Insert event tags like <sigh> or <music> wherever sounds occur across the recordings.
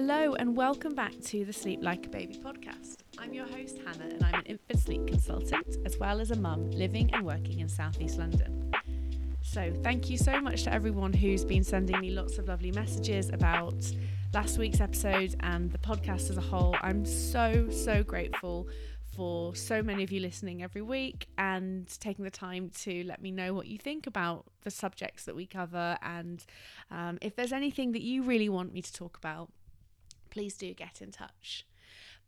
Hello, and welcome back to the Sleep Like a Baby podcast. I'm your host, Hannah, and I'm an infant sleep consultant as well as a mum living and working in southeast London. So, thank you so much to everyone who's been sending me lots of lovely messages about last week's episode and the podcast as a whole. I'm so, so grateful for so many of you listening every week and taking the time to let me know what you think about the subjects that we cover and um, if there's anything that you really want me to talk about please do get in touch.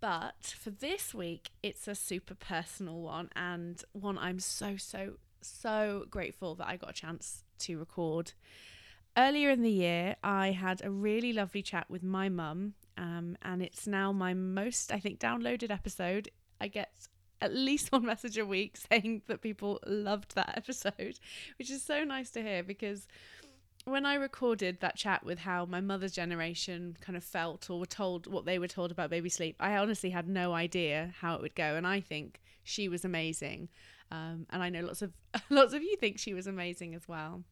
But for this week, it's a super personal one and one I'm so, so, so grateful that I got a chance to record. Earlier in the year, I had a really lovely chat with my mum, um, and it's now my most, I think, downloaded episode. I get at least one <laughs> message a week saying that people loved that episode, which is so nice to hear because when I recorded that chat with how my mother's generation kind of felt or were told what they were told about baby sleep, I honestly had no idea how it would go, and I think she was amazing. Um, and I know lots of <laughs> lots of you think she was amazing as well.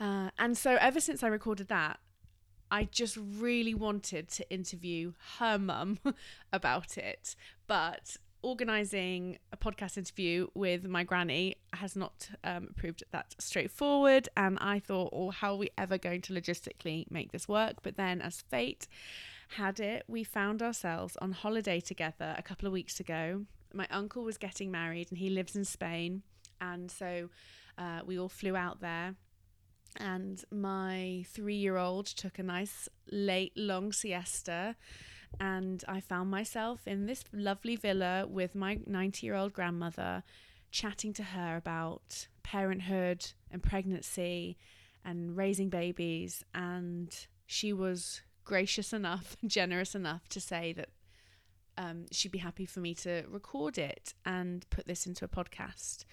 Uh, and so ever since I recorded that, I just really wanted to interview her mum <laughs> about it, but organising a podcast interview with my granny has not um, proved that straightforward. And I thought, oh, how are we ever going to logistically make this work? But then, as fate had it, we found ourselves on holiday together a couple of weeks ago. My uncle was getting married and he lives in Spain. And so uh, we all flew out there. And my three year old took a nice late long siesta and I found myself in this lovely villa with my 90 year old grandmother, chatting to her about parenthood and pregnancy and raising babies. And she was gracious enough, <laughs> generous enough to say that um, she'd be happy for me to record it and put this into a podcast.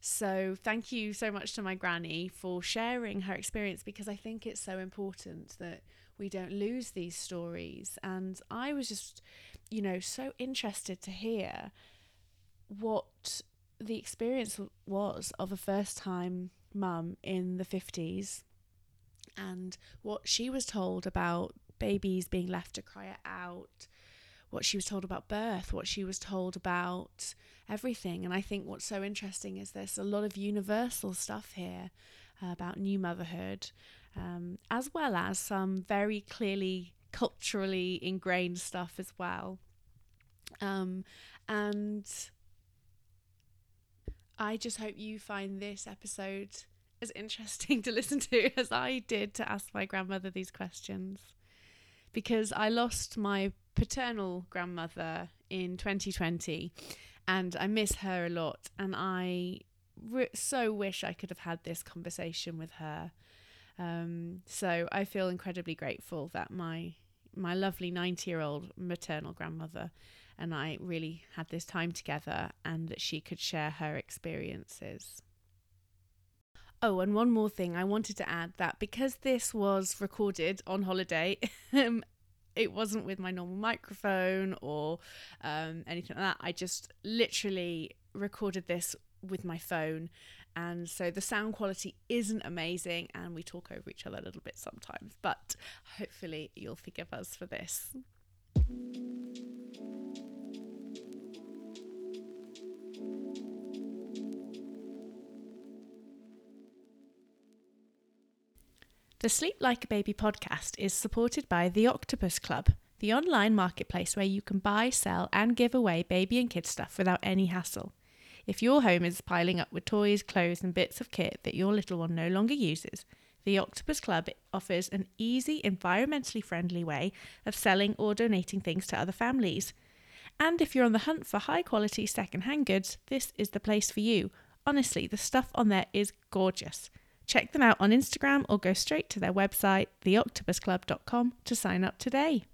So, thank you so much to my granny for sharing her experience because I think it's so important that we don't lose these stories. And I was just, you know, so interested to hear what the experience was of a first time mum in the 50s and what she was told about babies being left to cry out, what she was told about birth, what she was told about everything. And I think what's so interesting is there's a lot of universal stuff here about new motherhood um, as well as some very clearly culturally ingrained stuff as well. Um, and I just hope you find this episode as interesting <laughs> to listen to as I did to ask my grandmother these questions. Because I lost my paternal grandmother in 2020 and I miss her a lot. And I re- so wish I could have had this conversation with her um, so I feel incredibly grateful that my my lovely 90 year old maternal grandmother and I really had this time together and that she could share her experiences. Oh, and one more thing I wanted to add that because this was recorded on holiday, <laughs> um, it wasn't with my normal microphone or um, anything like that. I just literally recorded this with my phone and so the sound quality isn't amazing and we talk over each other a little bit sometimes but hopefully you'll forgive us for this The Sleep Like a Baby podcast is supported by The Octopus Club, the online marketplace where you can buy, sell, and give away baby and kid stuff without any hassle. If your home is piling up with toys, clothes, and bits of kit that your little one no longer uses, the Octopus Club offers an easy, environmentally friendly way of selling or donating things to other families. And if you're on the hunt for high quality second-hand goods, this is the place for you. Honestly, the stuff on there is gorgeous. Check them out on Instagram or go straight to their website, theoctopusclub.com, to sign up today.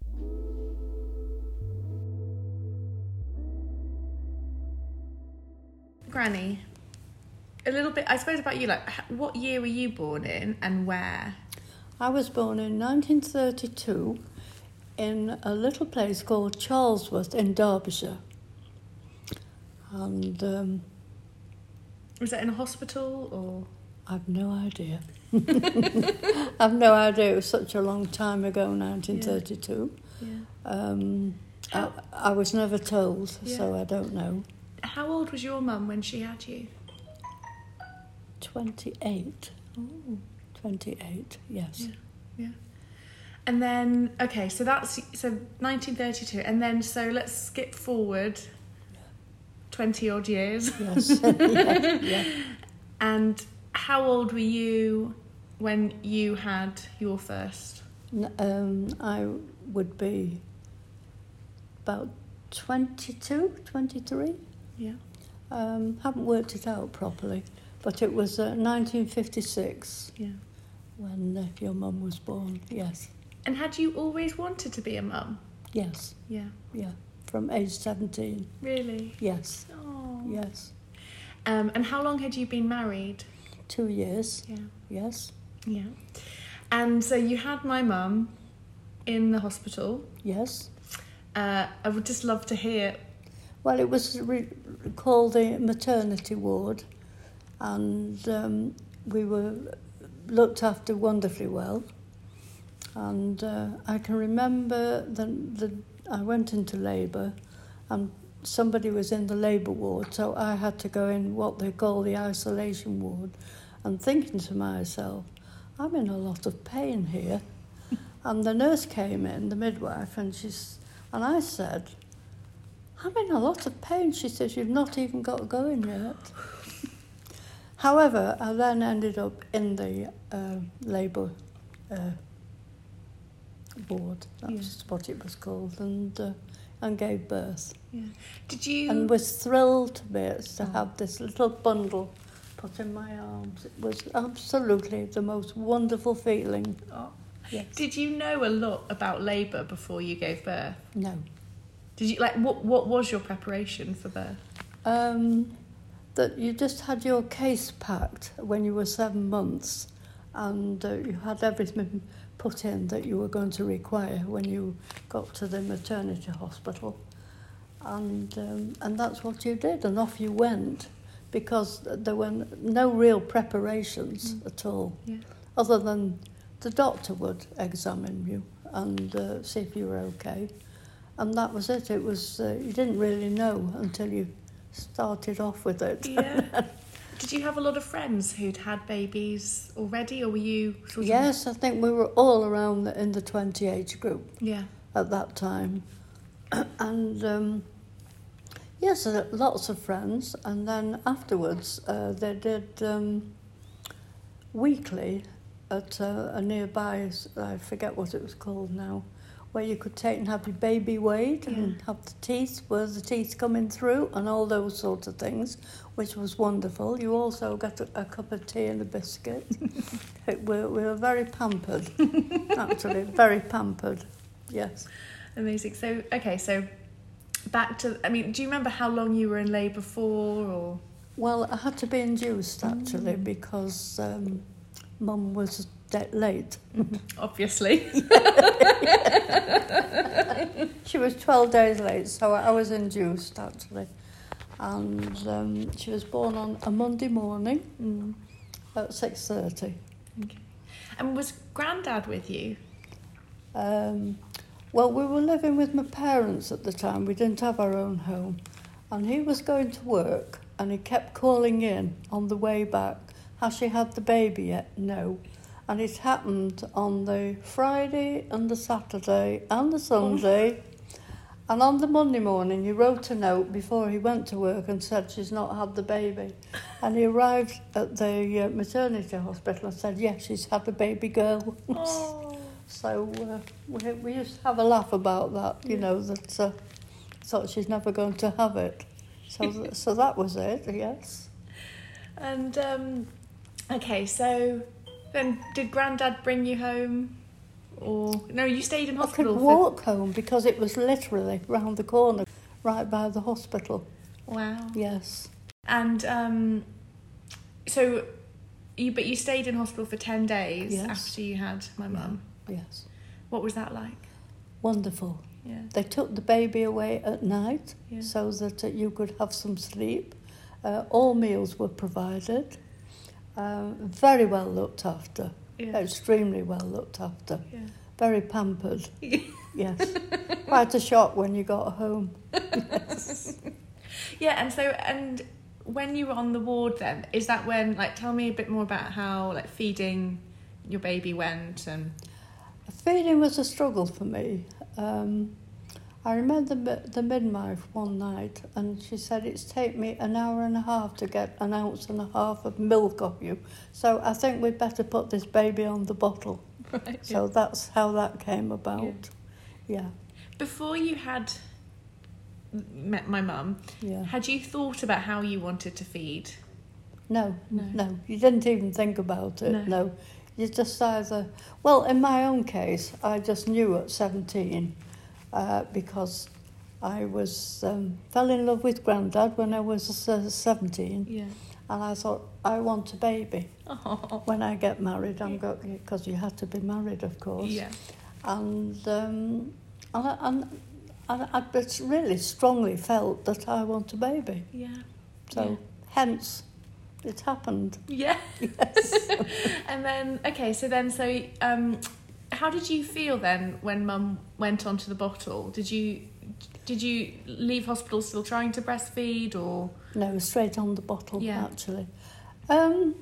Granny, a little bit, I suppose, about you. Like, what year were you born in and where? I was born in 1932 in a little place called Charlesworth in Derbyshire. And. Um, was that in a hospital or? I've no idea. <laughs> I've no idea. It was such a long time ago, 1932. Yeah. Um, I, I was never told, so I don't know. How old was your mum when she had you? 28. 28, yes. Yeah. And then, okay, so that's so 1932, and then so let's skip forward 20 odd years. Yes. <laughs> <laughs> yeah, yeah. And how old were you when you had your first? Um, I would be about 22, 23. Yeah. Um, haven't worked it out properly, but it was uh, 1956 Yeah. when uh, your mum was born. Yes, And had you always wanted to be a mum? yes, Yeah. yeah. From age 17. Really? Yes, Oh. yes. Um, and how long had you been married? Two years. Yeah. Yes, Yeah. And so you had my mum in the hospital. yes. Uh, I would just love to hear. Well, it was re- called the maternity ward, and um, we were looked after wonderfully well. And uh, I can remember that I went into labour, and somebody was in the labour ward, so I had to go in what they call the isolation ward, and thinking to myself, I'm in a lot of pain here. and the nurse came in, the midwife, and she's, and I said, I'm in a lot of pain. She says, You've not even got going yet. However, I then ended up in the uh, labour uh, ward, that's what it was called, and, uh, and gave birth. Yeah. Did you? And was thrilled to bits to Oh. have this little bundle put in my arms. It was absolutely the most wonderful feeling. Oh. Yes. Did you know a lot about labour before you gave birth? No. Did you like what? What was your preparation for birth? Um, that you just had your case packed when you were seven months, and uh, you had everything put in that you were going to require when you got to the maternity hospital, and um, and that's what you did, and off you went, because there were no real preparations Mm. at all, Yeah. other than the doctor would examine you and uh, see if you were okay. And that was it. It was uh, you didn't really know until you started off with it. Yeah. <laughs> Did you have a lot of friends who'd had babies already, or were you sort of? yes, I think we were all around the, in the 20 age group Yeah. at that time. <clears throat> and um, yes, uh, lots of friends. And then afterwards, uh, they did um, weekly at uh, a nearby, I forget what it was called now, where you could take and have your baby weighed and have the teeth, were the teeth coming through, and all those sorts of things, which was wonderful. You also got a, a cup of tea and a biscuit. <laughs> it, we, we were very pampered, actually, very pampered, yes. Amazing. So okay, so back to. I mean, do you remember how long you were in labour for, or? Well, I had to be induced actually Mm. because um, mum was de- late. <laughs> Obviously. <laughs> She was 12 days late, so I was induced actually. And um, she was born on a Monday morning Mm. at 6.30. Okay. And was Grandad with you? Um, well, we were living with my parents at the time. We didn't have our own home. And he was going to work and he kept calling in on the way back. Has she had the baby yet? No. And it happened on the Friday and the Saturday and the Sunday. <laughs> And on the Monday morning, he wrote a note before he went to work and said she's not had the baby. <laughs> And he arrived at the uh, maternity hospital and said, yes, she's had a baby girl. Oh. <laughs> So uh, we, we used to have a laugh about that, you Yeah. know, that uh, thought she's never going to have it. So, th- so that was it, yes. And um, okay, so then did Grandad bring you home, or no? You stayed in hospital. I could walk home because it was literally round the corner, right by the hospital. Wow. Yes. And um, so you, but you stayed in hospital for ten days Yes. after you had my mum. Yes. What was that like? Wonderful. Yeah. They took the baby away at night Yeah. so that uh, you could have some sleep. Uh, all meals were provided. Um, very well looked after, Yeah. extremely well looked after, Yeah. very pampered. <laughs> Yes, quite a shock when you got home. Yes. Yeah, and so and when you were on the ward then, is that when like tell me a bit more about how like feeding your baby went and Feeding was a struggle for me. Um, I remember the, the midwife one night, and she said it's take me an hour and a half to get an ounce and a half of milk off you. So I think we'd better put this baby on the bottle. <laughs> right. So that's how that came about. Yeah, Before you had met my mum, yeah. had you thought about how you wanted to feed? No, No. no, you didn't even think about it. No. No. You just either, well, in my own case, I just knew at 17 uh, because I was um, fell in love with Grandad when I was uh, 17, Yeah. and I thought I want a baby Oh. when I get married. I'm going because you had to be married, of course. Yeah. And um, and, I, and, and I really strongly felt that I want a baby. Yeah. So Yeah. hence, it happened. Yeah. <laughs> Yes. <laughs> And then okay, so then so um how did you feel then when mum went onto the bottle? Did you did you leave hospital still trying to breastfeed or No, straight on the bottle, Yeah. actually. Um,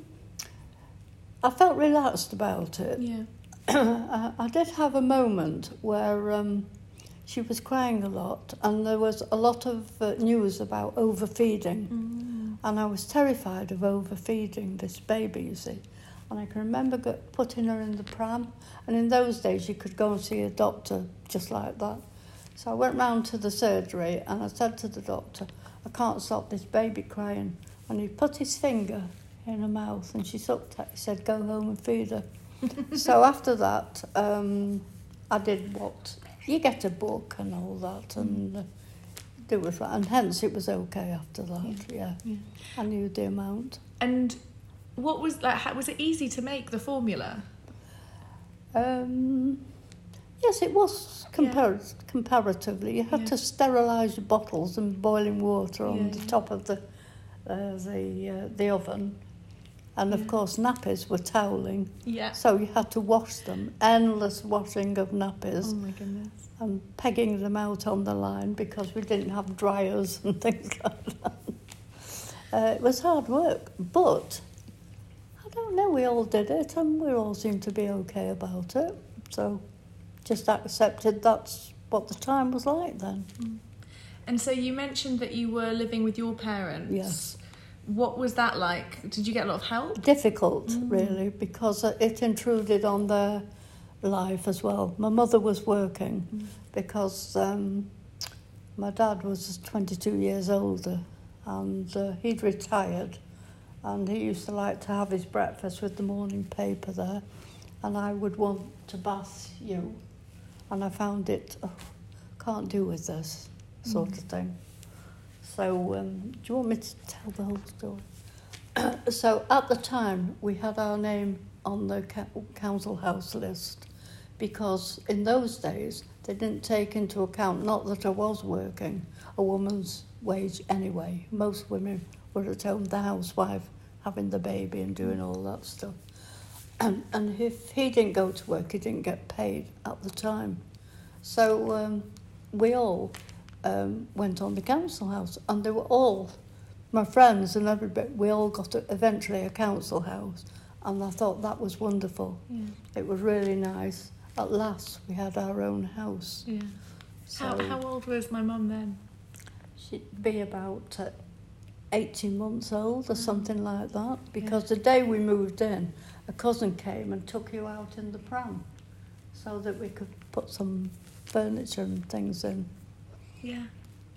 I felt relaxed about it. Yeah. <clears throat> I, I did have a moment where um, she was crying a lot, and there was a lot of uh, news about overfeeding. Mm. And I was terrified of overfeeding this baby, you see. And I can remember putting her in the pram, and in those days you could go and see a doctor just like that. So I went round to the surgery and I said to the doctor, I can't stop this baby crying. And he put his finger in her mouth and she sucked it. He said, Go home and feed her. <laughs> so after that, um, I did what you get a book and all that and uh, do it right. And hence it was okay after that, yeah. Yeah. I knew the amount. And what was like how, was it easy to make the formula? Um, yes, it was compar- comparatively. You had Yeah. to sterilise bottles in boiling water on Yeah, the yeah. top of the uh, the uh, the oven, and of course nappies were toweling, Yeah. so you had to wash them. Endless washing of nappies Oh my goodness. and pegging them out on the line because we didn't have dryers and <laughs> things like that. Uh, it was hard work, but I don't know, we all did it and we all seemed to be okay about it. So just accepted that's what the time was like then. And so you mentioned that you were living with your parents. Yes. What was that like? Did you get a lot of help? Difficult, Mm. really, because it intruded on their life as well. My mother was working Mm. because um, my dad was 22 years older and uh, he'd retired and he used to like to have his breakfast with the morning paper there and I would want to bath you and I found it, oh, can't do with this sort Mm. of thing. So um, do you want me to tell the whole story? <coughs> so at the time we had our name on the council house list because in those days they didn't take into account not that I was working a woman's wage anyway most women were at home the housewife having the baby and doing all that stuff and, <clears throat> and if he didn't go to work he didn't get paid at the time so um, we all um, went on the council house and they were all my friends and everybody we all got a, eventually a council house and I thought that was wonderful Yeah. it was really nice at last we had our own house Yeah. so How, how old was my mum then? she'd be about uh, 18 months old or Mm. something like that because the day we moved in a cousin came and took you out in the pram so that we could put some furniture and things in Yeah.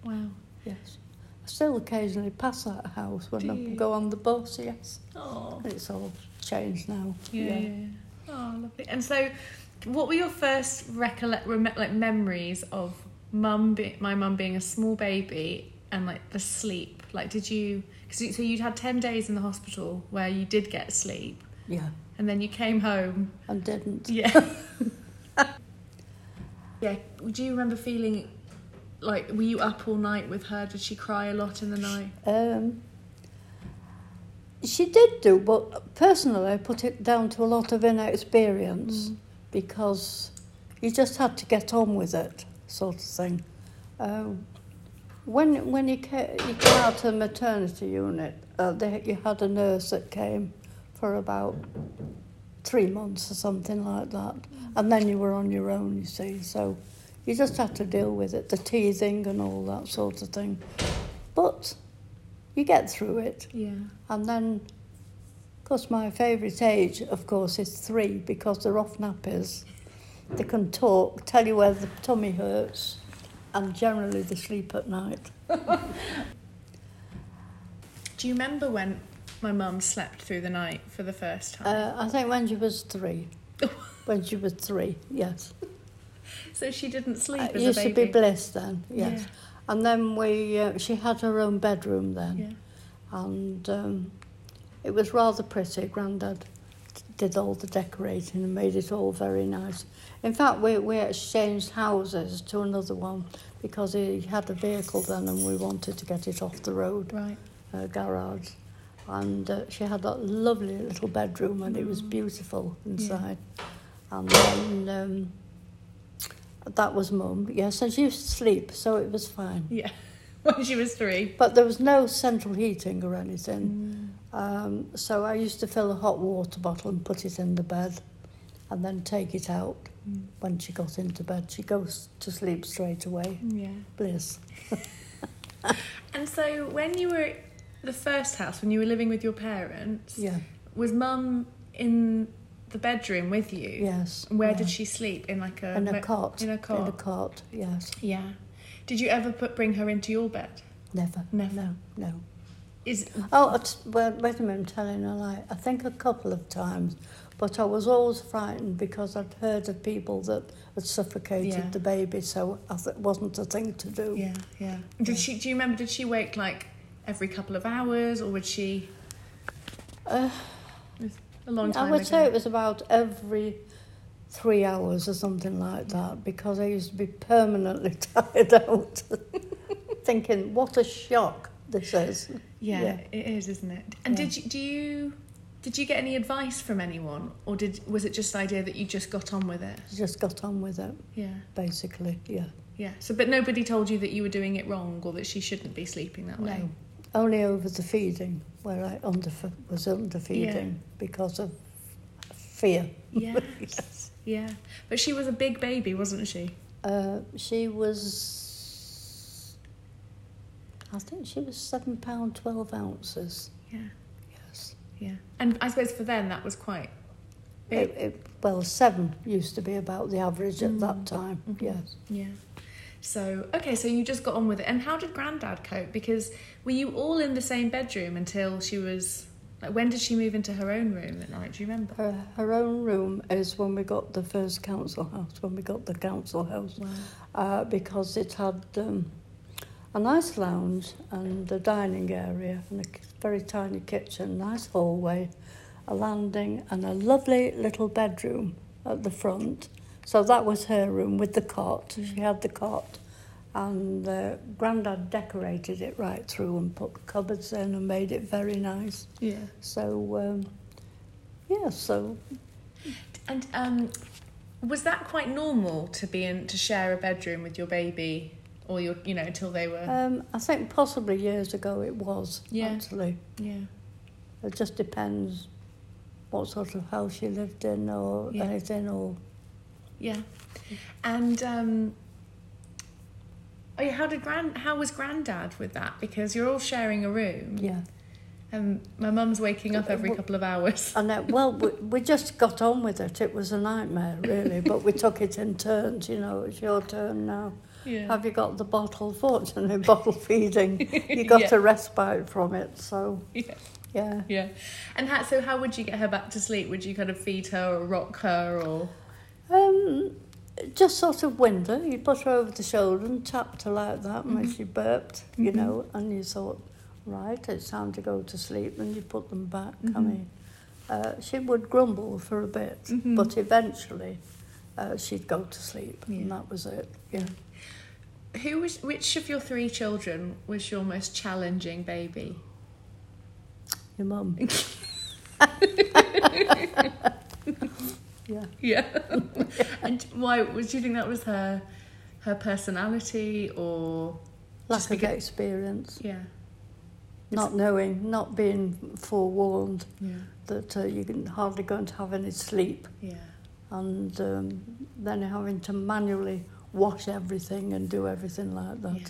Wow. yes I still occasionally pass that house when Do I you? go on the bus yes Oh. it's all changed now Yeah, yeah. yeah. Oh, lovely. And so, what were your first recollect rem- like memories of mum, be- my mum being a small baby, and like the sleep? Like, did you? Cause so you'd had ten days in the hospital where you did get sleep, yeah and then you came home. and didn't Yeah. <laughs> yeah. Do you remember feeling like were you up all night with her? Did she cry a lot in the night? Um, she did do, but personally, I put it down to a lot of inexperience Mm. because you just had to get on with it, sort of thing. Um, when when you came, you came out of the maternity unit, uh, they, you had a nurse that came for about three months or something like that, and then you were on your own. You see, so you just had to deal with it, the teething and all that sort of thing. But you get through it. Yeah. And then, of course, my favourite age, of course, is three because they're off nappies. They can talk, tell you where the tummy hurts, and generally they sleep at night. <laughs> Do you remember when my mum slept through the night for the first time? Uh, I think when she was three. <laughs> when she was three, yes. so she didn't sleep It as used to be bliss then, yes. Yeah. And then we, uh, she had her own bedroom then. Yeah. and um, it was rather pretty. Grandad did all the decorating and made it all very nice. In fact, we, we exchanged houses to another one because he had a vehicle then and we wanted to get it off the road, Right. uh, garage. And uh, she had that lovely little bedroom and it was beautiful inside. And then um, that was mum, yes, and she used to sleep, so it was fine. Yeah. <laughs> when she was three. But there was no central heating or anything. Mm. Um, so I used to fill a hot water bottle and put it in the bed and then take it out Mm. when she got into bed. She goes to sleep straight away. Yeah. Bliss. <laughs> And so when you were the first house, when you were living with your parents, Yeah. was mum in the bedroom with you? Yes. Where yeah. did she sleep? In like a In a cot. In a cot. In a cot, yes. Yeah. Did you ever put bring her into your bed? Never. Never. No, no. Is Oh, well, wait a minute, I'm telling a lie. I think a couple of times, but I was always frightened because I'd heard of people that had suffocated Yeah. the baby, so it wasn't a thing to do. yeah, yeah. Did she? Do you remember? Did she wake like every couple of hours, or would she? Uh, A long time I would ago. say it was about every three hours or something like that because I used to be permanently <laughs> tired out, <laughs> thinking, what a shock <laughs> this is. Yeah, Yeah. it is, isn't it? And Yeah. did you do you did you get any advice from anyone, or did was it just the idea that you just got on with it? Just got on with it, Yeah, basically, yeah. yeah. So, but nobody told you that you were doing it wrong, or that she shouldn't be sleeping that way. No, only over the feeding, where I under, was under feeding because of fear. <laughs> Yes. yeah. But she was a big baby, wasn't she? Uh, she was, I think she was seven pound twelve ounces. Yeah, Yes. yeah. And I suppose for them that was quite. It, it, well, seven used to be about the average at Mm. that time. Mhm. Yes. Yeah. So okay, so you just got on with it. And how did Grandad cope? Because were you all in the same bedroom until she was like? When did she move into her own room at night? Do you remember? Her, her own room is when we got the first council house, when we got the council house, Wow. uh, because it had um, a nice lounge and a dining area and a very tiny kitchen, nice hallway, a landing, and a lovely little bedroom at the front. So that was her room with the cot. She had the cot. And uh, Grandad decorated it right through and put cupboards in and made it very nice. Yeah. So, um, yeah, so And um, was that quite normal to be in to share a bedroom with your baby, or your you know until they were? um, I think possibly years ago it was, Yeah. actually. yeah. It just depends what sort of house you lived in or Yeah. anything or... Yeah. And um, oh yeah, how did grand how was Grandad with that? Because you're all sharing a room. Yeah. And my mum's waking up every couple of hours. And uh, well, we, we just got on with it. It was a nightmare, really, but we took it in turns. You know, it's your turn now. Yeah. Have you got the bottle? Fortunately, bottle feeding, you got Yeah. a respite from it. So, Yeah. yeah. Yeah. And how, so how would you get her back to sleep? Would you kind of feed her or rock her or Um, just sort of window. You put her over the shoulder and tapped her like that when Mhm. she burped, you Mhm. know, and you thought, right, it's time to go to sleep, and you put them back. I Mhm. mean, uh, she would grumble for a bit, Mhm. but eventually uh, she'd go to sleep, and that was it. Yeah. Who was which of your three children was your most challenging baby? Your mum. <laughs> yeah. Yeah. and why? Do you think that was her, her personality, or Lack of because- experience. yeah, Not knowing, not being forewarned yeah, that uh, you're hardly going to have any sleep. yeah, And um, then having to manually wash everything and do everything like that. yeah.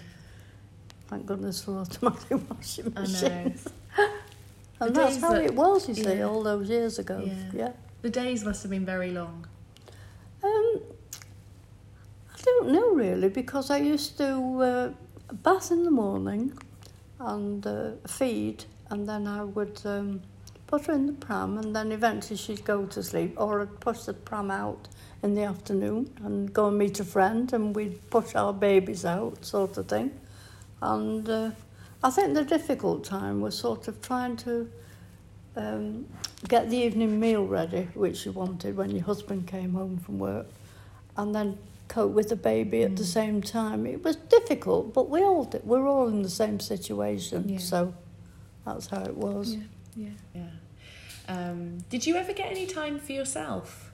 Thank goodness for automatic <laughs> washing I know. machines. <laughs> And The that's how that- it was, you see, yeah. all those years ago. Yeah. yeah. The days must have been very long. Um, I don't know really because I used to uh, bath in the morning and uh, feed, and then I would um, put her in the pram, and then eventually she'd go to sleep, or I'd push the pram out in the afternoon and go and meet a friend, and we'd push our babies out, sort of thing. And uh, I think the difficult time was sort of trying to um, get the evening meal ready, which you wanted when your husband came home from work, and then cope with the baby at the Mm. same time. It was difficult, but we all did. We're all in the same situation, Yeah. so that's how it was. Yeah, yeah, yeah. Um, did you ever get any time for yourself?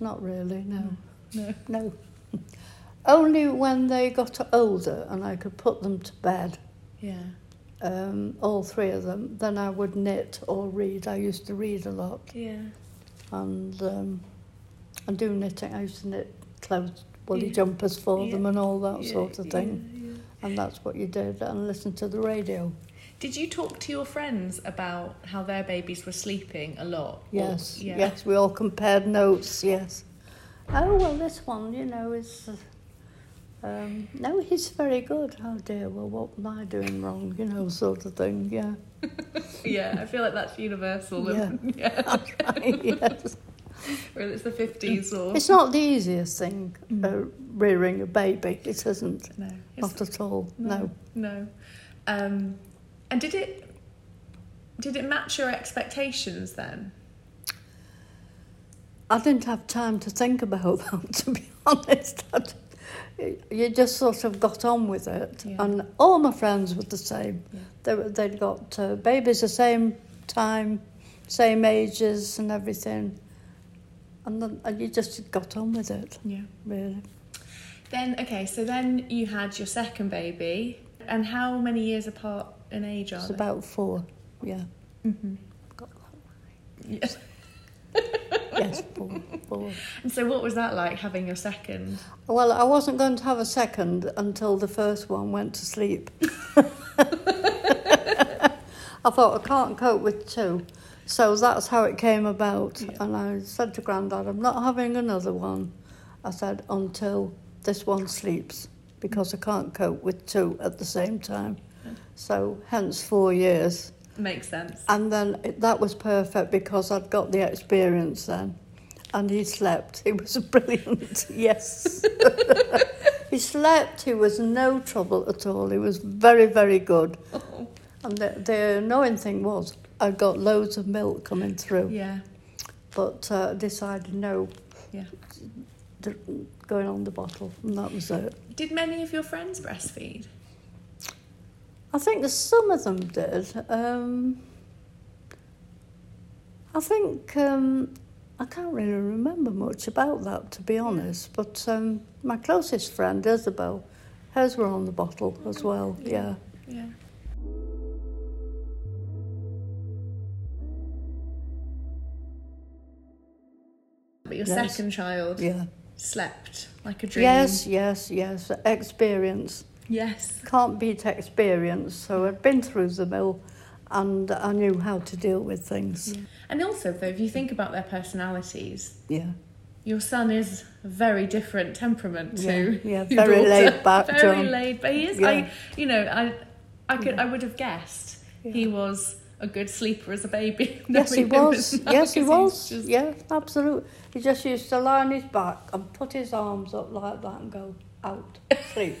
Not really, no, No. no. <laughs> Only when they got older and I could put them to bed, Yeah. um, all three of them, then I would knit or read. I used to read a lot. Yeah. and um, and do knitting. I used to knit clothes, woolly Yeah. jumpers for Yeah. them and all that Yeah, sort of thing. And that's what you did, and listen to the radio. Did you talk to your friends about how their babies were sleeping a lot? Or- Yes, yeah. yes, we all compared notes. Yes. Oh well, this one, you know, is. Uh, um, no, he's very good. Oh dear, well, what am I doing wrong? You know, sort of thing. Yeah, <laughs> Yeah, I feel like that's universal. Yeah. <laughs> yeah. that's right. Yes. <laughs> Whether it's the 50s or. It's not the easiest thing, Mm. uh, rearing a baby. It isn't. No. It's, Not at all. no. No. Um, and did it. Did it match your expectations then? I didn't have time to think about <laughs> that, to be honest. You just sort of got on with it. Yeah. And all my friends were the same. Yeah. They, were- they'd got uh, babies the same time, same ages and everything. And, then, and you just got on with it, Yeah. really. Then, okay, so then you had your second baby. And how many years apart in age are It's they? about four, yeah. Mm-hmm. Got that Yes. <laughs> Yes, four, four. And so, what was that like having your second? Well, I wasn't going to have a second until the first one went to sleep. <laughs> I thought I can't cope with two. So that's how it came about. Yeah. And I said to Grandad, I'm not having another one. I said, until this one sleeps, because I can't cope with two at the same time. So, hence four years. Makes sense. And then it, that was perfect because I'd got the experience then. And he slept. He was <laughs> brilliant. yes. <laughs> he slept. He was no trouble at all. He was very, very good. Oh, And the, the annoying thing was, I got loads of milk coming through, yeah, but uh, decided no, yeah. going on the bottle, and that was it. Did many of your friends breastfeed? I think some of them did. Um, I think um, I can't really remember much about that, to be honest. But um, my closest friend, Isabel, hers were on the bottle as well. Yeah. Yeah. But your Yes. second child Yeah. slept like a dream. Yes, yes, yes. Experience. Yes. Can't beat experience. So I'd been through the mill and I knew how to deal with things. And also, though, if you think about their personalities, Yeah. your son is a very different temperament to Yeah, yeah, very daughter. laid back, <laughs> Very John. laid back. He is. Yeah. I, you know, I, I could, I would have guessed he was a good sleeper as a baby. <laughs> Yes, he <laughs> was. Yes, he was. just- Yeah, absolutely. He just used to lie on his back and put his arms up like that and go out, sleep,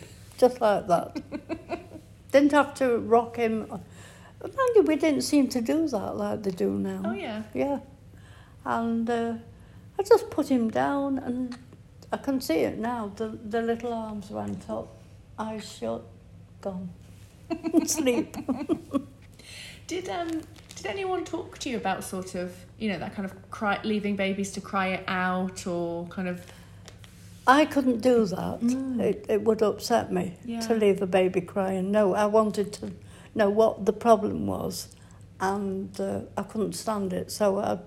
just like that. <laughs> didn't have to rock him. Mind you, we didn't seem to do that like they do now. Oh yeah. Yeah. And uh, I just put him down and I can see it now. The, the little arms went up, eyes shut, gone. <laughs> Sleep. <laughs> Did um did anyone talk to you about sort of you know that kind of cry leaving babies to cry it out or kind of I couldn't do that. Mm. It, it would upset me Yeah. to leave a baby crying. No, I wanted to know what the problem was, and uh, I couldn't stand it. So I,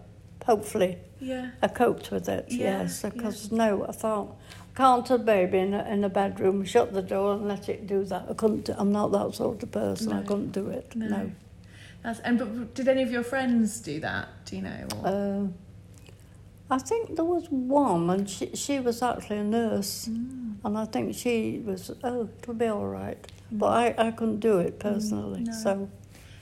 hopefully, yeah I coped with it. Yeah, yes, because no, I thought I can't a baby in a, in a bedroom, shut the door, and let it do that. I couldn't. do- I'm not that sort of person. I couldn't do it. No. No. That's, and but did any of your friends do that? Do you know? Or? Uh, I think there was one, and she she was actually a nurse. Mm. And I think she was, oh, it'll be all right. But I, I couldn't do it personally. no. So,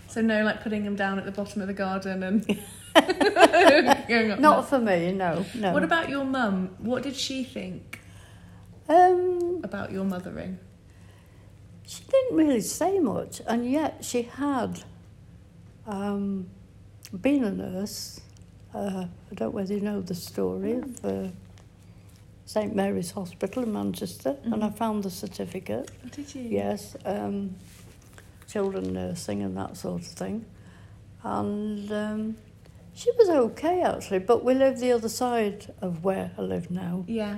So no, like putting them down at the bottom of the garden and <laughs> <laughs> going up. not for me, no, no. What about your mum? What did she think Um, about your mothering? she didn't really say much, and yet she had um, been a nurse. Uh, I don't know whether you know the story of uh, St Mary's Hospital in Manchester, and I Mhm. found the certificate. Oh, did you? Yes, um, children nursing and that sort of thing. And um, she was okay actually, but we live the other side of where I live now. Yeah.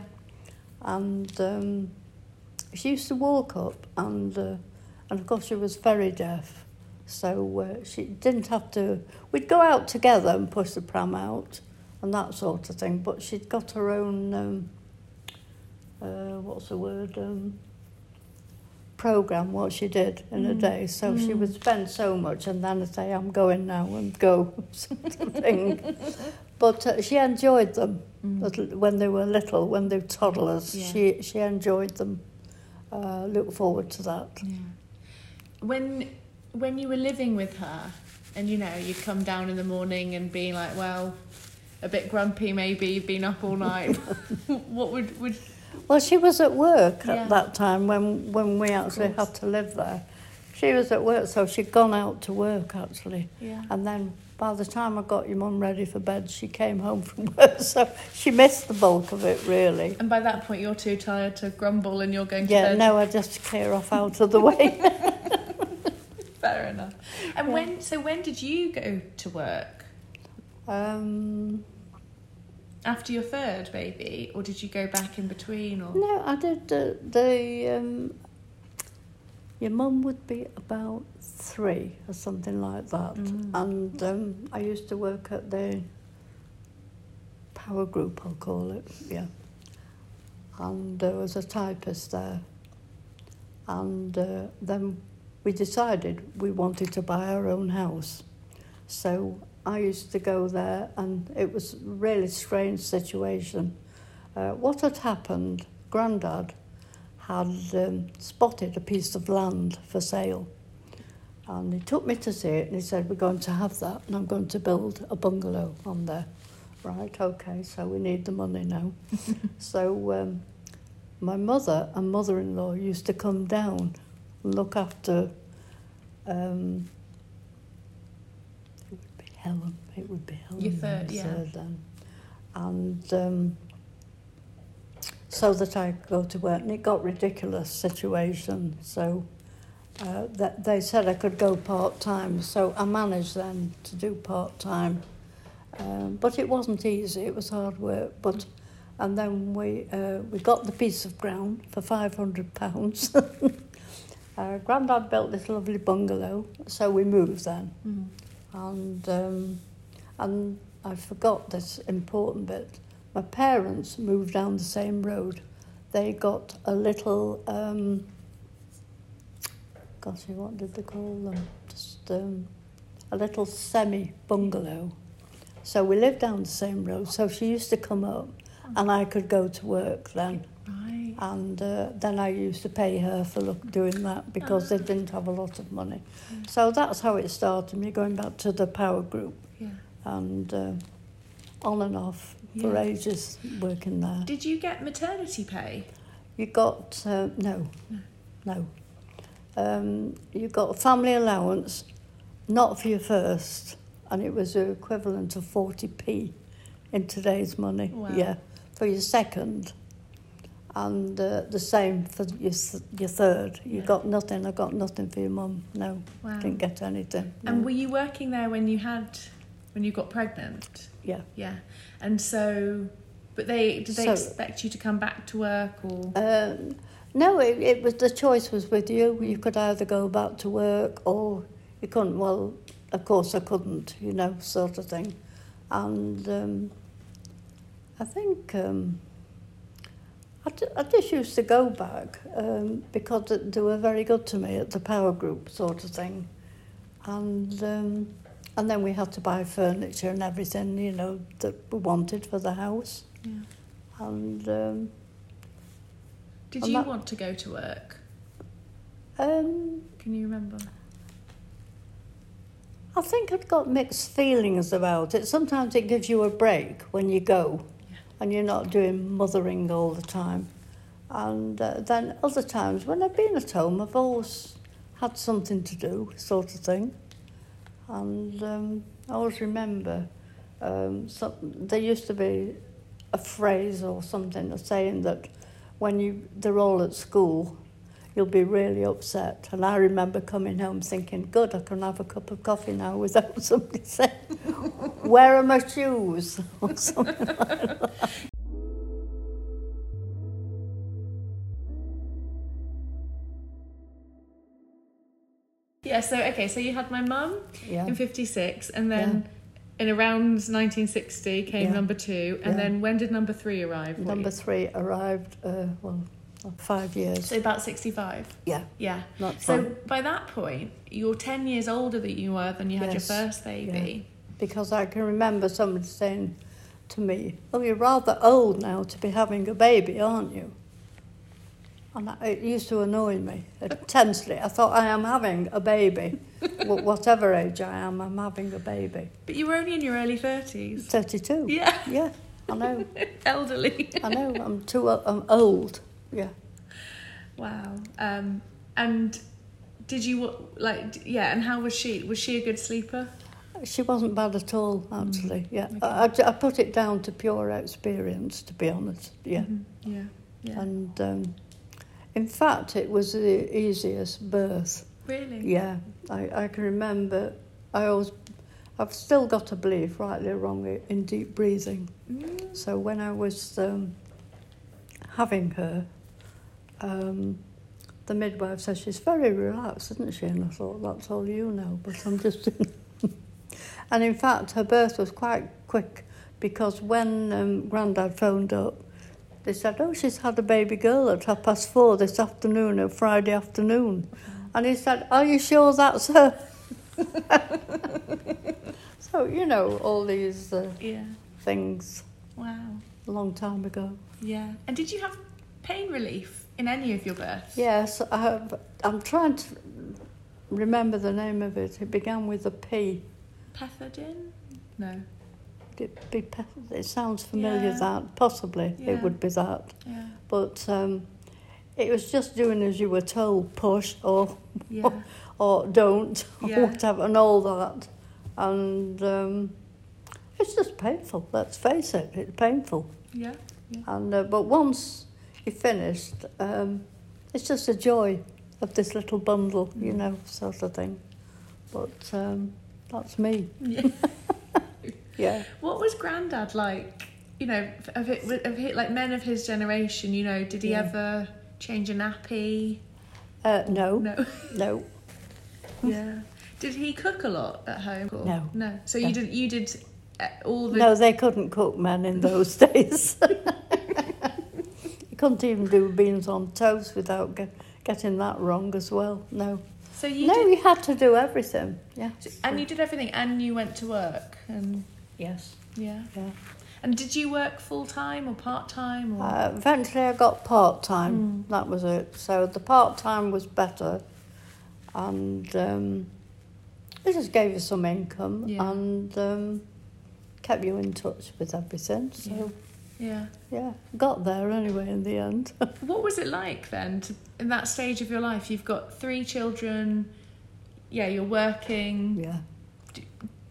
And um, she used to walk up, and uh, and of course she was very deaf, so uh, she didn't have to. We'd go out together and push the pram out, and that sort of thing. But she'd got her own. Um, uh, what's the word? Um, program what she did in a Mm. day. So she Mm. would spend so much, and then say, "I'm going now," and go <laughs> sort of thing. but uh, she enjoyed them Mm. when they were little, when they were toddlers. Yeah. She she enjoyed them. Uh, look forward to that. Yeah. When when you were living with her, and you know you'd come down in the morning and be like, well, a bit grumpy maybe, you've been up all night. <laughs> <laughs> what would would Well, she was at work Yeah. at that time when when we actually had to live there. She was at work, so she'd gone out to work actually. yeah And then by the time I got your mum ready for bed, she came home from <laughs> work, so she missed the bulk of it really. And by that point, you're too tired to grumble, and you're going to Yeah, bed. no, I just clear off out of the way. Fair enough. And Yeah. when so when did you go to work um, after your third baby, or did you go back in between? Or no, I did uh, the. Um, your mum would be about three or something like that, Mm. and um, I used to work at the power group, I'll call it, yeah. And there was a typist there, and uh, then we decided we wanted to buy our own house. So I used to go there, and it was a really strange situation. Uh, what had happened, Grandad had um, spotted a piece of land for sale. And he took me to see it and he said, We're going to have that and I'm going to build a bungalow on there. Right, okay, so we need the money now. <laughs> so um, my mother and mother in law used to come down look after. Um, it would be Helen. It would be Helen. Your third, yeah. third then. And um, so that I could go to work. And it got ridiculous situation. So uh, that they said I could go part time. So I managed then to do part time. Um, but it wasn't easy. It was hard work. But and then we uh, we got the piece of ground for five hundred pounds. <laughs> uh, Grandad built this lovely bungalow, so we moved then. Mm. And um, and I forgot this important bit. My parents moved down the same road. They got a little, um, gosh, what did they call them? Just um, a little semi bungalow. So we lived down the same road. So she used to come up, and I could go to work then. And uh, then I used to pay her for look, doing that because they didn't have a lot of money. So that's how it started. Me going back to the power group Yeah. and uh, on and off for Yeah. ages working there. Did you get maternity pay? You got uh, no, No. Um, you got a family allowance, not for your first, and it was the equivalent of forty p in today's money. Wow. Yeah, for your second, And uh, the same for your, your third. You got nothing. I got nothing for your mum. No, Wow. didn't get anything. no. And were you working there when you had when you got pregnant? yeah. Yeah. And so, but they did they So- expect you to come back to work or? Um, no, it, it was the choice was with you. You could either go back to work or you couldn't. Well, of course I couldn't, you know, sort of thing. And um, I think um, I, d- I just used to go back um, because they were very good to me at the power group sort of thing. And um, and then we had to buy furniture and everything, you know, that we wanted for the house. Yeah. And um, Did I'm you not- want to go to work? um, Can you remember? I think I've got mixed feelings about it. Sometimes it gives you a break when you go. And you're not doing mothering all the time. And uh, then other times when I've been at home, I've always had something to do, sort of thing. And um, I always remember um, some, there used to be a phrase or something saying that when you they're all at school, you'll be really upset. And I remember coming home thinking, good, I can have a cup of coffee now <laughs> without somebody saying, where are my shoes? <laughs> or something like that. Yeah. So okay. So you had my mum Yeah. in '56, and then in around 1960 came Yeah. number two, and Yeah. then when did number three arrive? Number three arrived, uh, well, five years. So about 65. Yeah, Yeah. not So fun. by that point, you're 10 years older than you were than you had Yes. your first baby. Because I can remember somebody saying to me, Oh, you're rather old now to be having a baby, aren't you? And it used to annoy me intensely. I thought, I am having a baby. <laughs> Whatever age I am, I'm having a baby. But you were only in your early 30s. 32. Yeah. Yeah, I know. <laughs> Elderly. I know. I'm too I'm old. Yeah. wow. Um, and did you, like, yeah, and how was she? Was she a good sleeper? She wasn't bad at all, actually. Mm, Yeah, okay. I, I put it down to pure experience, to be honest. Yeah, Mhm. Yeah. Yeah. and um, in fact, it was the easiest birth. really? Yeah, I, I can remember. I always, I've still got to believe, rightly or wrongly, in deep breathing. Mm. So when I was um, having her, um, the midwife said she's very relaxed, isn't she? And I thought that's all you know, but I'm just. <laughs> and in fact, her birth was quite quick because when um, Grandad phoned up, they said, "Oh, she's had a baby girl at half past four this afternoon, a Friday afternoon," and he said, "Are you sure that's her?" <laughs> so you know all these uh, Yeah. things Wow. a long time ago. Yeah. And did you have pain relief in any of your births? Yes, I have, I'm trying to remember the name of it. It began with a P. Pethidine? No. It, be, pe- it sounds familiar, Yeah. that. Possibly Yeah. it would be that. Yeah. But um, it was just doing as you were told, push or, Yeah. or don't, <laughs> or whatever, and all that. And um, it's just painful, let's face it, it's painful. Yeah. Yeah. And uh, but once you finished, um, it's just a joy of this little bundle, you Mm. know, sort of thing. But um, that's me. Yeah. <laughs> Yeah. What was Grandad like? You know, of it, of it, like men of his generation. You know, did he Yeah. ever change a nappy? Uh, no, No. <laughs> no, yeah. Did he cook a lot at home? or- No. No. So No. you did. You did uh, all the. no. They couldn't cook men in those <laughs> days. You couldn't even do beans on toast without get, getting that wrong as well. No, So you no, did. you had to do everything. Yeah. And you did everything, and you went to work, and Yes. yeah. Yeah. And did you work full time or part time? Or Uh, eventually, I got part time. Mm. That was it. So the part time was better, and um, it just gave you some income Yeah. and um, kept you in touch with everything. So yeah. Yeah, Yeah. got there anyway in the end. <laughs> What was it like then, to, in that stage of your life? You've got three children. Yeah, you're working. yeah.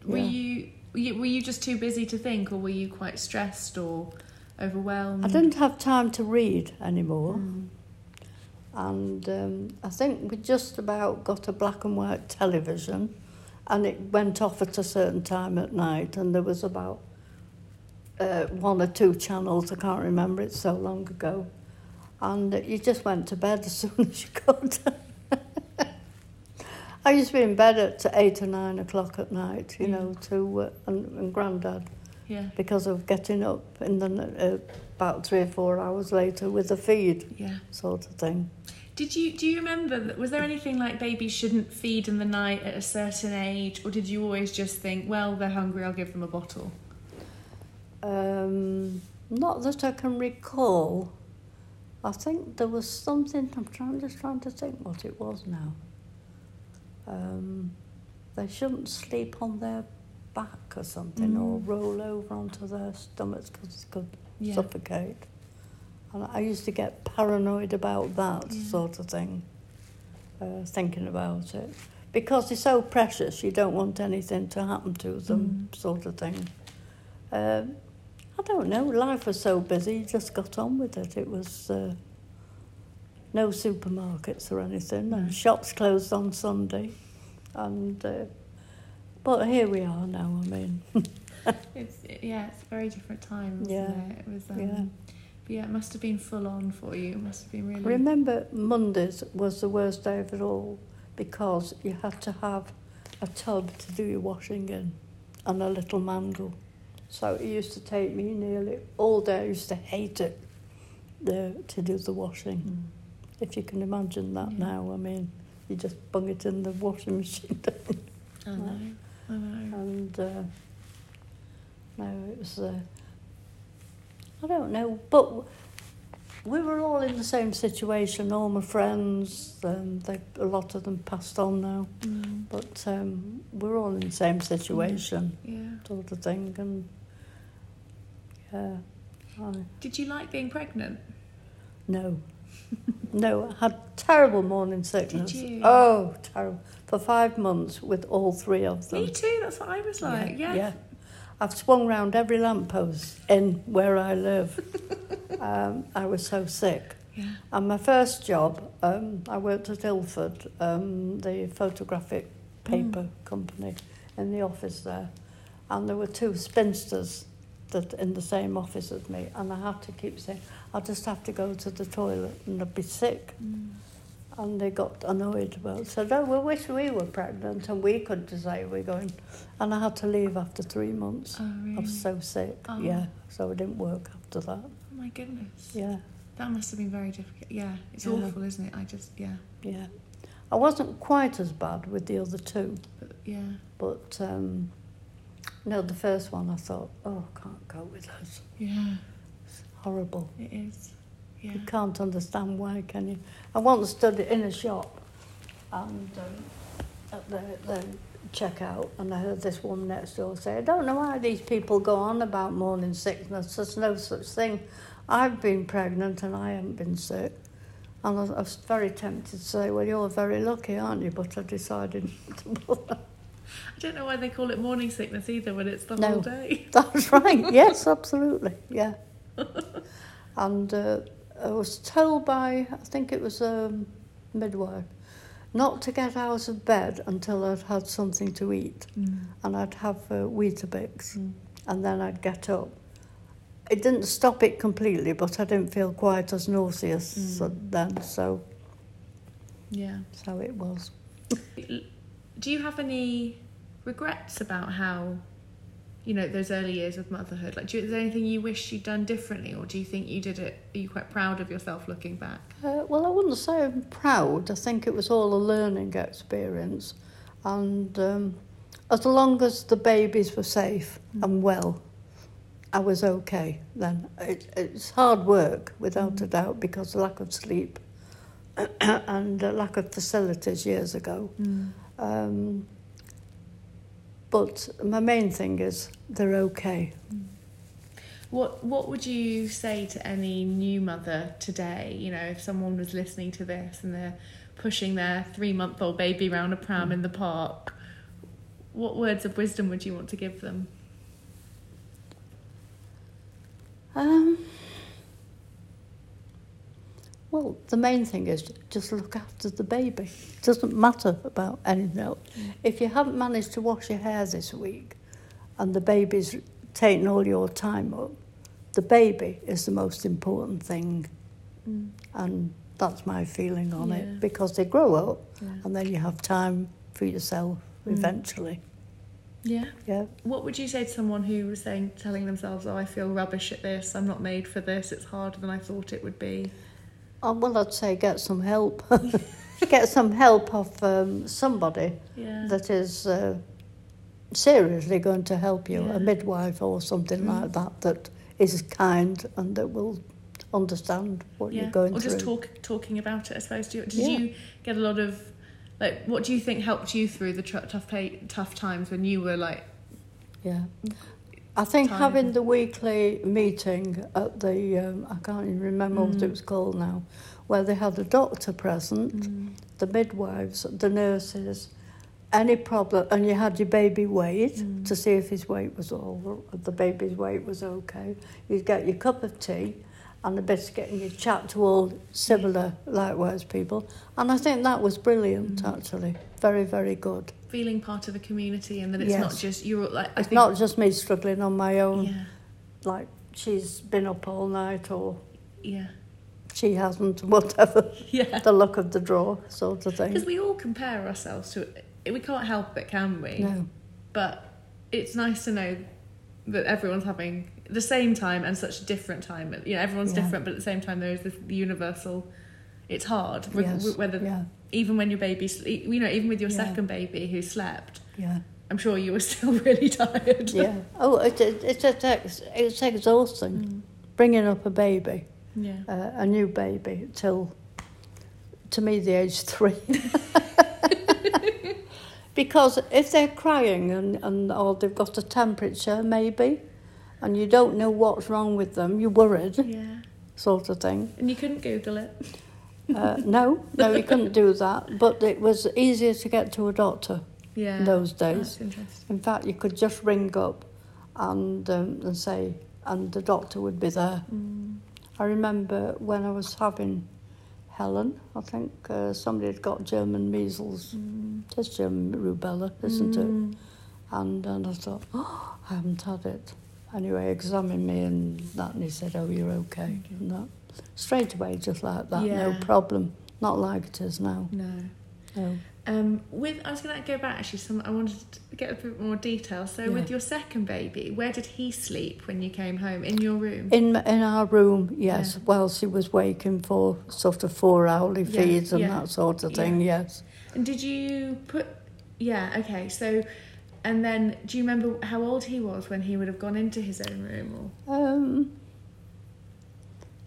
Were Yeah. you were you were you just too busy to think, or were you quite stressed, or overwhelmed? I didn't have time to read anymore. Mm. and um, I think we just about got a black and white television, and it went off at a certain time at night, and there was about uh, one or two channels. I can't remember; it's so long ago, and uh, you just went to bed as <laughs> soon as you could. I used to be in bed at eight or nine o'clock at night, you Yeah. know, to uh, and, and Grandad Yeah. because of getting up in the uh, about three or four hours later with the feed Yeah. sort of thing. Did you do you remember was there anything like babies shouldn't feed in the night at a certain age or did you always just think well they're hungry I'll give them a bottle? Um, not that I can recall. I think there was something. I'm trying just trying to think what it was now. Um, they shouldn't sleep on their back or something, or Mm. roll over onto their stomachs because it could Yeah. suffocate. And I used to get paranoid about that Yeah. sort of thing, uh, thinking about it. Because they're so precious, you don't want anything to happen to them, Mm. sort of thing. Um, I don't know, life was so busy, you just got on with it. It was uh, no supermarkets or anything, and shops closed on Sunday. And uh, But here we are now, I mean. <laughs> It's yeah, it's a very different time, Yeah. it? It was um, Yeah. But yeah, it must have been full on for you. It must have been really Remember, Mondays was the worst day of it all because you had to have a tub to do your washing in and a little mandrel. So it used to take me nearly all day. I used to hate it the, to do the washing. Mm. If you can imagine that Yeah. now, I mean, you just bung it in the washing machine. <laughs> I know. I know. and uh, no, it was. Uh, I don't know, but we were all in the same situation. All my friends, um, they, a lot of them passed on now, Mm. but um, we're all in the same situation, Yeah. sort of thing. And yeah, I, Did you like being pregnant? no, <laughs> no, I had terrible morning sickness. you? Oh, terrible! For five months with all three of them. Me too. That's what I was like. Yeah. yeah. I've swung round every lamppost in where I live. <laughs> um, I was so sick. Yeah. And my first job, um, I worked at Ilford, um, the photographic paper Mm. company, in the office there. And there were two spinsters that in the same office as me. And I had to keep saying, I just have to go to the toilet and I'd be sick. Mm. And they got annoyed about it. Said, oh, we wish we were pregnant and we could decide we're going. And I had to leave after three months. Oh really? I was so sick. Oh. Yeah, so it didn't work after that. Oh my goodness. Yeah, That must have been very difficult. Yeah. It's Yeah. awful, isn't it? I just yeah. yeah. I wasn't quite as bad with the other two, But yeah. but um, no, the first one I thought, oh, I can't go with this. Yeah. It's horrible. It is. Yeah. You can't understand why, can you? I once stood in a shop and um, at the, the checkout, and I heard this woman next door say, I don't know why these people go on about morning sickness. There's no such thing. I've been pregnant and I haven't been sick. And I was, very tempted to say, well, you're very lucky, aren't you? But I decided <laughs> to bother. I don't know why they call it morning sickness either when it's the No. whole day. <laughs> That's right. <laughs> Yes, absolutely. Yeah. <laughs> and uh, I was told by, I think it was a midwife, not to get out of bed until I'd had something to eat. Mm. And I'd have uh, Weetabix, Mm. and then I'd get up. It didn't stop it completely, but I didn't feel quite as nauseous Mm. then. So, Yeah. so it was. Do you have any regrets about how, you know, those early years of motherhood? Like, do you, is there anything you wish you'd done differently, or do you think you did it? Are you quite proud of yourself looking back? Uh, well, I wouldn't say I'm proud. I think it was all a learning experience. And um, as long as the babies were safe and well, I was okay then. It, it's hard work, without a doubt, because of lack of sleep <clears throat> and lack of facilities years ago. Um, but my main thing is they're okay. What What would you say to any new mother today? You know, if someone was listening to this and they're pushing their three month old baby around a pram in the park, what words of wisdom would you want to give them? Um, well, the main thing is just look after the baby. It doesn't matter about anything else. Mm. If you haven't managed to wash your hair this week and the baby's taking all your time up, the baby is the most important thing. Mm. And that's my feeling on Yeah. it because they grow up Yeah. and then you have time for yourself Mm. eventually. Yeah. Yeah. What would you say to someone who was saying, telling themselves, "Oh, I feel rubbish at this. I'm not made for this. It's harder than I thought it would be." Oh, well, I'd say get some help. <laughs> get some help of um, somebody Yeah. that is uh, seriously going to help you, Yeah. a midwife or something Mm. like that, that is kind and that will understand what yeah. you're going through. or through. just talk, talking about it. I suppose. Did you get a lot of, like, what do you think helped you through the tough tough times when you were like, Yeah. I think Time. having the weekly meeting at the, um, I can't even remember what Mm. it was called now, where they had a doctor present, mm, the midwives, the nurses, any problem, and you had your baby weighed Mm. to see if his weight was over, the baby's weight was okay. You'd get your cup of tea and a biscuit and you'd chat to all similar, likewise people. And I think that was brilliant, Mm. actually. Very, very good. Feeling part of a community and that it's Yes. not just you're like. I It's think, not just me struggling on my own, Yeah. like she's been up all night or Yeah. she hasn't, whatever, <laughs> Yeah. the luck of the draw sort of thing. Because we all compare ourselves to. We can't help it, can we? No, But it's nice to know that everyone's having the same time and such a different time. You know, everyone's Yeah. different, but at the same time, there is this universal. It's hard, yes, whether yeah, even when your baby's, you know, even with your Yeah. second baby who slept, yeah. I'm sure you were <laughs> still really tired. Yeah. Oh, it, it, it's, it's, it's exhausting. Mm. Bringing up a baby, Yeah. uh, a new baby, till, to me, the age three. <laughs> because if they're crying and, and or they've got a temperature, maybe, and you don't know what's wrong with them, you're worried, Yeah. sort of thing. And you couldn't Google it. Uh, no, no, you couldn't do that. But it was easier to get to a doctor Yeah. in those days. interesting. In fact, you could just ring up and um, and say, and the doctor would be there. Mm. I remember when I was having Helen, I think uh, somebody had got German measles. Mm. It's German rubella, isn't it? Mm. And, and I thought, oh, <gasps> I haven't had it. Anyway, examined me and that, and he said, oh, you're okay. And that. Straight away, just like that, no problem. Not like it is now. No. No. Um, with I was going to go back actually. Some I wanted to get a bit more detail. So with your second baby, where did he sleep when you came home? In your room. In in our room, yes. Yeah. While she was waking for sort of four hourly Yeah, feeds and yeah, that sort of thing, yes. and did you put? Yeah. Okay. So, and then do you remember how old he was when he would have gone into his own room? Or Um,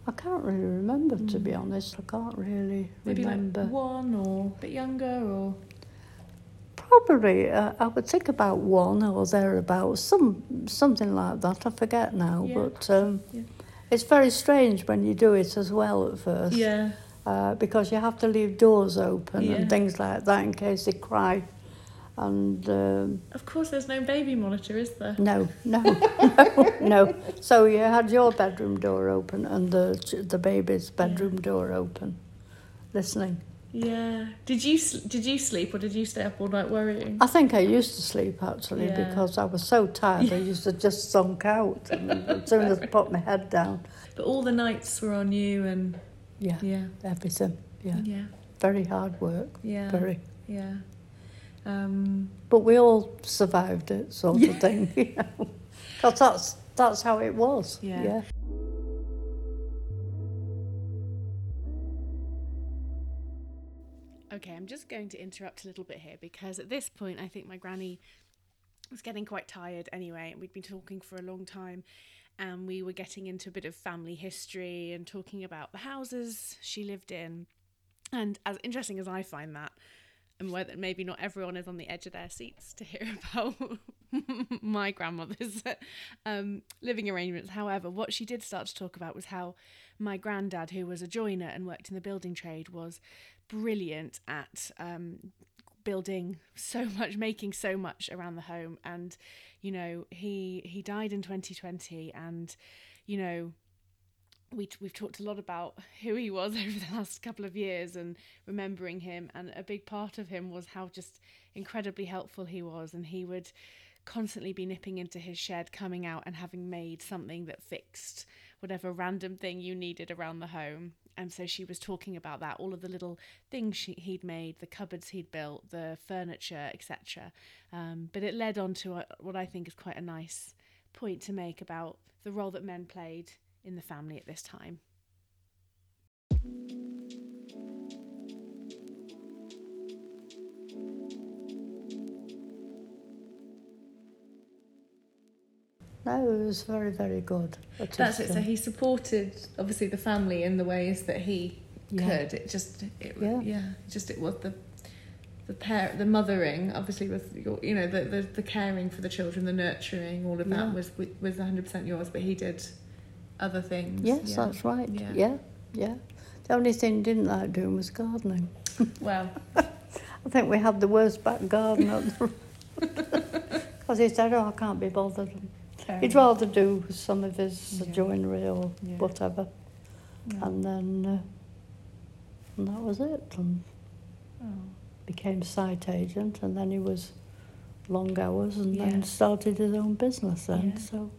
I can't really remember, to be Mm. honest. I can't really maybe remember. like one or a bit younger or. Probably, uh, I would think about one or thereabouts, some something like that. I forget now, Yeah. but um, Yeah. it's very strange when you do it as well at first. Yeah. uh, because you have to leave doors open Yeah. and things like that in case they cry. And um, Of course, there's no baby monitor, is there? no, no, <laughs> no, no. So you had your bedroom door open and the the baby's bedroom door open, listening. Yeah. Did you did you sleep or did you stay up all night worrying? I think I used to sleep actually Yeah. because I was so tired. I used to just sunk out and <laughs> as soon as I put my head down. But all the nights were on you, and Yeah, yeah, everything. Yeah, yeah, very hard work. yeah, Very. yeah. Um, But we all survived it, sort of thing. <laughs> You know, because that's that's how it was. Yeah. yeah. Okay, I'm just going to interrupt a little bit here because at this point I think my granny was getting quite tired anyway, and we'd been talking for a long time, and we were getting into a bit of family history and talking about the houses she lived in. And as interesting as I find that, and whether maybe not everyone is on the edge of their seats to hear <laughs> about <laughs> my grandmother's um, living arrangements. However, what she did start to talk about was how my granddad, who was a joiner and worked in the building trade, was brilliant at um, building so much, making so much around the home. And you know, he he died in 2020, and you know, we we've talked a lot about who he was <laughs> over the last couple of years and remembering him and a big part of him was how just incredibly helpful he was and he would constantly be nipping into his shed coming out and having made something that fixed whatever random thing you needed around the home. And so she was talking about that all of the little things she, he'd made the cupboards he'd built the furniture etc um, but it led on to a, what i think is quite a nice point to make about the role that men played in the family at this time. No, it was very, very good. That's it. So um, he supported obviously the family in the ways that he Yeah. could. It just, it, Yeah. yeah. just it was the the pair, the mothering, obviously with your, you know the, the the caring for the children, the nurturing, all of that Yeah. was was one hundred percent yours. But he did other things. Yes, yeah. that's right. Yeah. Yeah. yeah, The only thing he didn't like doing was gardening. <laughs> Well, I think we had the worst back garden because <laughs> he said, "Oh, I can't be bothered." fair He'd enough. rather do some of his Yeah. joinery or Yeah. whatever, No. and then uh, and that was it. And Oh. became site agent, and then he was long hours, and Yeah. then started his own business. Then, Yeah. so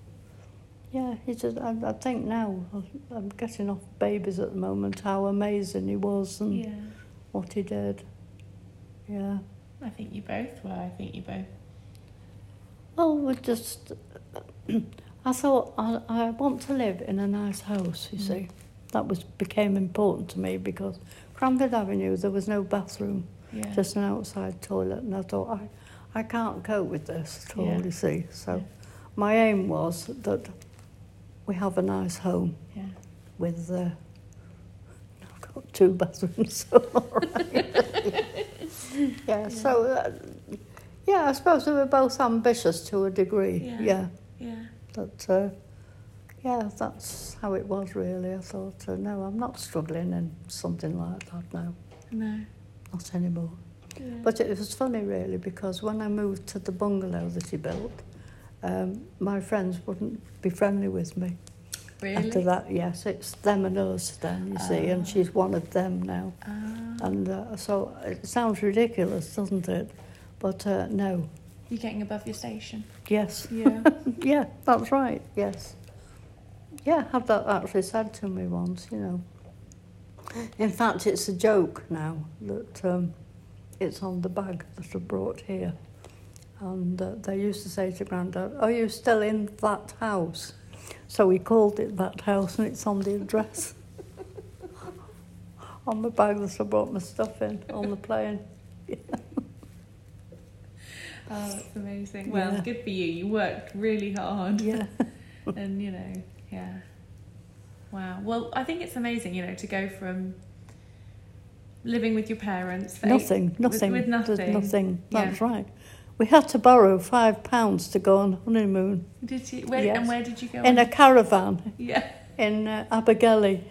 yeah, he just. I, I think now I'm getting off babies at the moment. How amazing he was and Yeah, what he did. Yeah. I think you both were. I think you both. Well, we just. <clears throat> I thought I, I want to live in a nice house. You Mm. see, that was became important to me because Cranford Avenue there was no bathroom, Yeah. just an outside toilet, and I thought I, I can't cope with this at all. Yeah. You see, so Yeah. my aim was that we have a nice home yeah. with. Uh, I've got two bathrooms. <laughs> Right. yeah, So. Uh, yeah, I suppose we were both ambitious to a degree. Yeah. yeah. Yeah. But uh, yeah, that's how it was really. I thought, uh, no, I'm not struggling in something like that now, No. not anymore. Yeah. But it was funny really because when I moved to the bungalow that he built, um, my friends wouldn't be friendly with me. really. After that, yes, it's them and us then, you see, and Ah. she's one of them now. Ah. And uh, so it sounds ridiculous, doesn't it? But uh, no, You're getting above your station. yes. Yeah. <laughs> Yeah, that's right, yes. Yeah, had that actually said to me once, you know. In fact, it's a joke now that um, it's on the bag that I brought here. And uh, they used to say to Grandad, Are you still in that house? So we called it that house and it's on the address. <laughs> on the bag that I brought my stuff in on the plane. <laughs> Oh, that's amazing. Well, Yeah. good for you. You worked really hard. Yeah. <laughs> and, you know, yeah. Wow. Well, I think it's amazing, you know, to go from living with your parents. for eight- Nothing, nothing. With, with There's nothing. nothing. Yeah. That's right. We had to borrow five pounds to go on honeymoon Did you? Where, Yes. And where did you go? in a caravan Yeah. in uh, Abergele,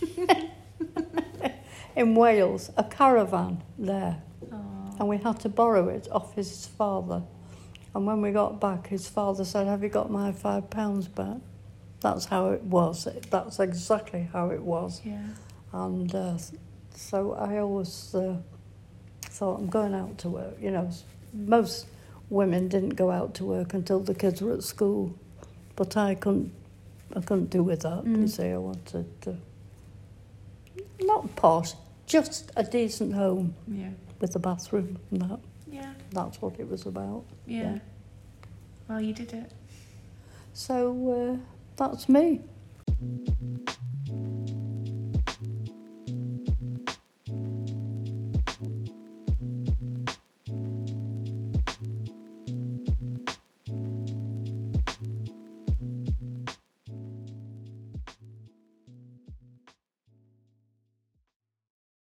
<laughs> in Wales. A caravan there, Oh. and we had to borrow it off his father. And when we got back, his father said, "Have you got my five pounds back?" That's how it was. That's exactly how it was. Yeah. And uh, so I always uh, thought I'm going out to work. You know, most women didn't go out to work until the kids were at school, but I couldn't. I couldn't do without. that. You Mm. see, I wanted to not posh, just a decent home Yeah. with a bathroom and that. Yeah. That's what it was about. Yeah. Yeah. Well, you did it. So uh, that's me.